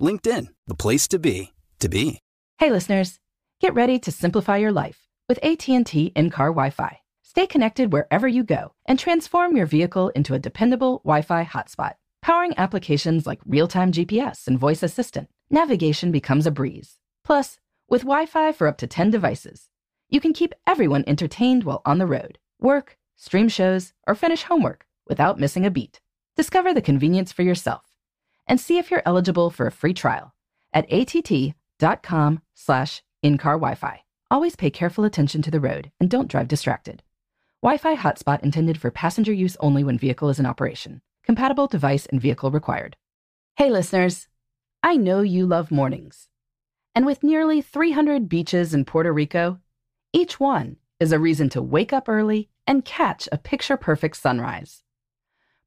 LinkedIn, the place to be, to be. Hey listeners, get ready to simplify your life with AT&T in-car Wi-Fi. Stay connected wherever you go and transform your vehicle into a dependable Wi-Fi hotspot. Powering applications like real-time GPS and voice assistant, navigation becomes a breeze. Plus, with Wi-Fi for up to 10 devices, you can keep everyone entertained while on the road, work, stream shows, or finish homework without missing a beat. Discover the convenience for yourself and see if you're eligible for a free trial at att.com slash in-car Wi-Fi. Always pay careful attention to the road and don't drive distracted. Wi-Fi hotspot intended for passenger use only when vehicle is in operation. Compatible device and vehicle required. Hey listeners, I know you love mornings. And with nearly 300 beaches in Puerto Rico, each one is a reason to wake up early and catch a picture-perfect sunrise.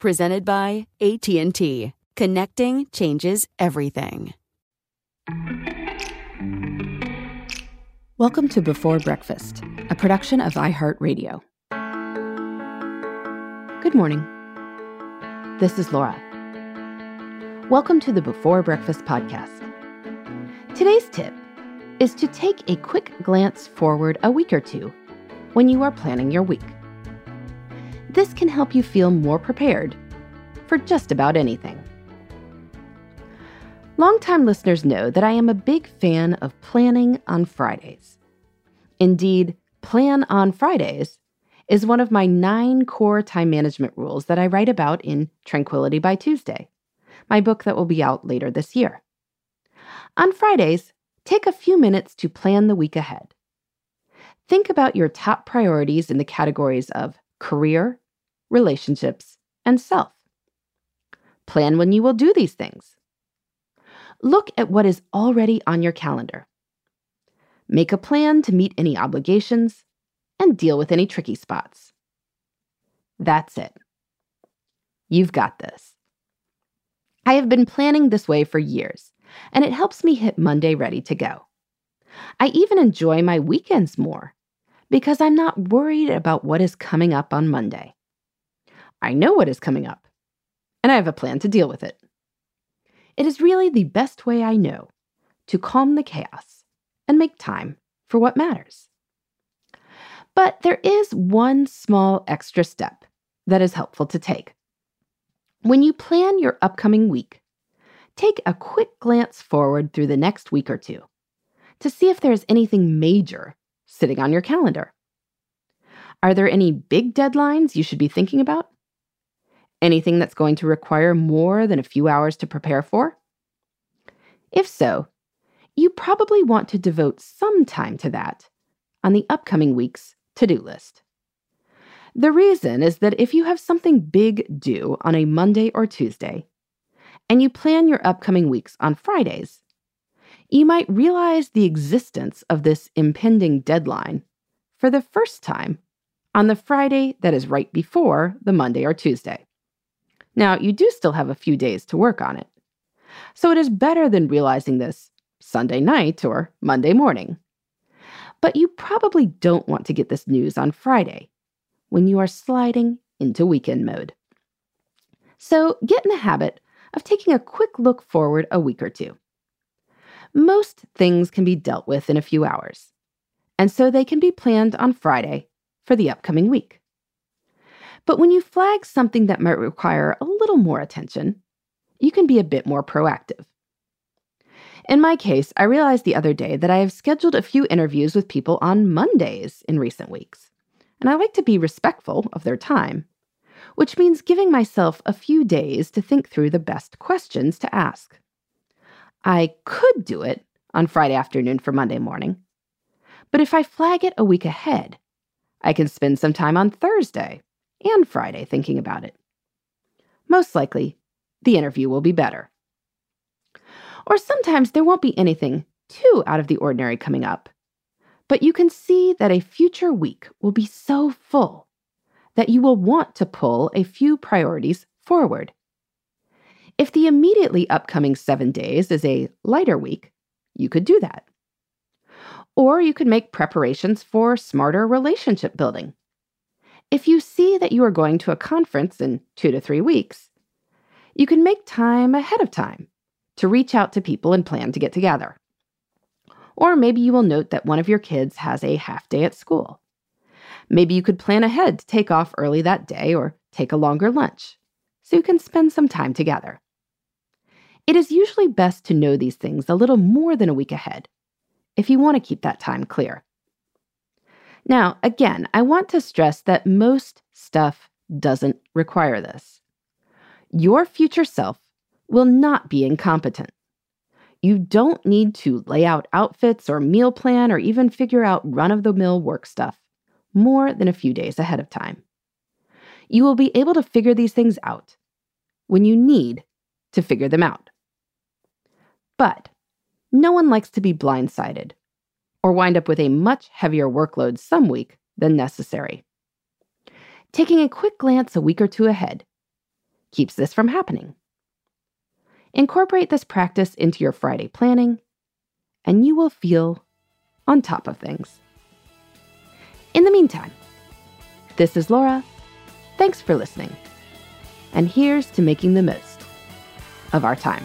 presented by AT&T. Connecting changes everything. Welcome to Before Breakfast, a production of iHeartRadio. Good morning. This is Laura. Welcome to the Before Breakfast podcast. Today's tip is to take a quick glance forward a week or two when you are planning your week. This can help you feel more prepared for just about anything. Longtime listeners know that I am a big fan of planning on Fridays. Indeed, Plan on Fridays is one of my nine core time management rules that I write about in Tranquility by Tuesday, my book that will be out later this year. On Fridays, take a few minutes to plan the week ahead. Think about your top priorities in the categories of career, relationships, and self. Plan when you will do these things. Look at what is already on your calendar. Make a plan to meet any obligations and deal with any tricky spots. That's it. You've got this. I have been planning this way for years, and it helps me hit Monday ready to go. I even enjoy my weekends more because I'm not worried about what is coming up on Monday. I know what is coming up, and I have a plan to deal with it. It is really the best way I know to calm the chaos and make time for what matters. But there is one small extra step that is helpful to take. When you plan your upcoming week, take a quick glance forward through the next week or two to see if there's anything major sitting on your calendar. Are there any big deadlines you should be thinking about? Anything that's going to require more than a few hours to prepare for? If so, you probably want to devote some time to that on the upcoming week's to do list. The reason is that if you have something big due on a Monday or Tuesday, and you plan your upcoming weeks on Fridays, you might realize the existence of this impending deadline for the first time on the Friday that is right before the Monday or Tuesday. Now, you do still have a few days to work on it. So it is better than realizing this Sunday night or Monday morning. But you probably don't want to get this news on Friday when you are sliding into weekend mode. So get in the habit of taking a quick look forward a week or two. Most things can be dealt with in a few hours, and so they can be planned on Friday for the upcoming week. But when you flag something that might require a little more attention, you can be a bit more proactive. In my case, I realized the other day that I have scheduled a few interviews with people on Mondays in recent weeks, and I like to be respectful of their time, which means giving myself a few days to think through the best questions to ask. I could do it on Friday afternoon for Monday morning, but if I flag it a week ahead, I can spend some time on Thursday and Friday thinking about it. Most likely, the interview will be better. Or sometimes there won't be anything too out of the ordinary coming up, but you can see that a future week will be so full that you will want to pull a few priorities forward. If the immediately upcoming seven days is a lighter week, you could do that. Or you could make preparations for smarter relationship building. If you see that you are going to a conference in two to three weeks, you can make time ahead of time to reach out to people and plan to get together. Or maybe you will note that one of your kids has a half day at school. Maybe you could plan ahead to take off early that day or take a longer lunch so you can spend some time together. It is usually best to know these things a little more than a week ahead if you want to keep that time clear. Now, again, I want to stress that most stuff doesn't require this. Your future self will not be incompetent. You don't need to lay out outfits or meal plan or even figure out run of the mill work stuff more than a few days ahead of time. You will be able to figure these things out when you need to figure them out. But no one likes to be blindsided or wind up with a much heavier workload some week than necessary. Taking a quick glance a week or two ahead keeps this from happening. Incorporate this practice into your Friday planning, and you will feel on top of things. In the meantime, this is Laura. Thanks for listening. And here's to making the most of our time.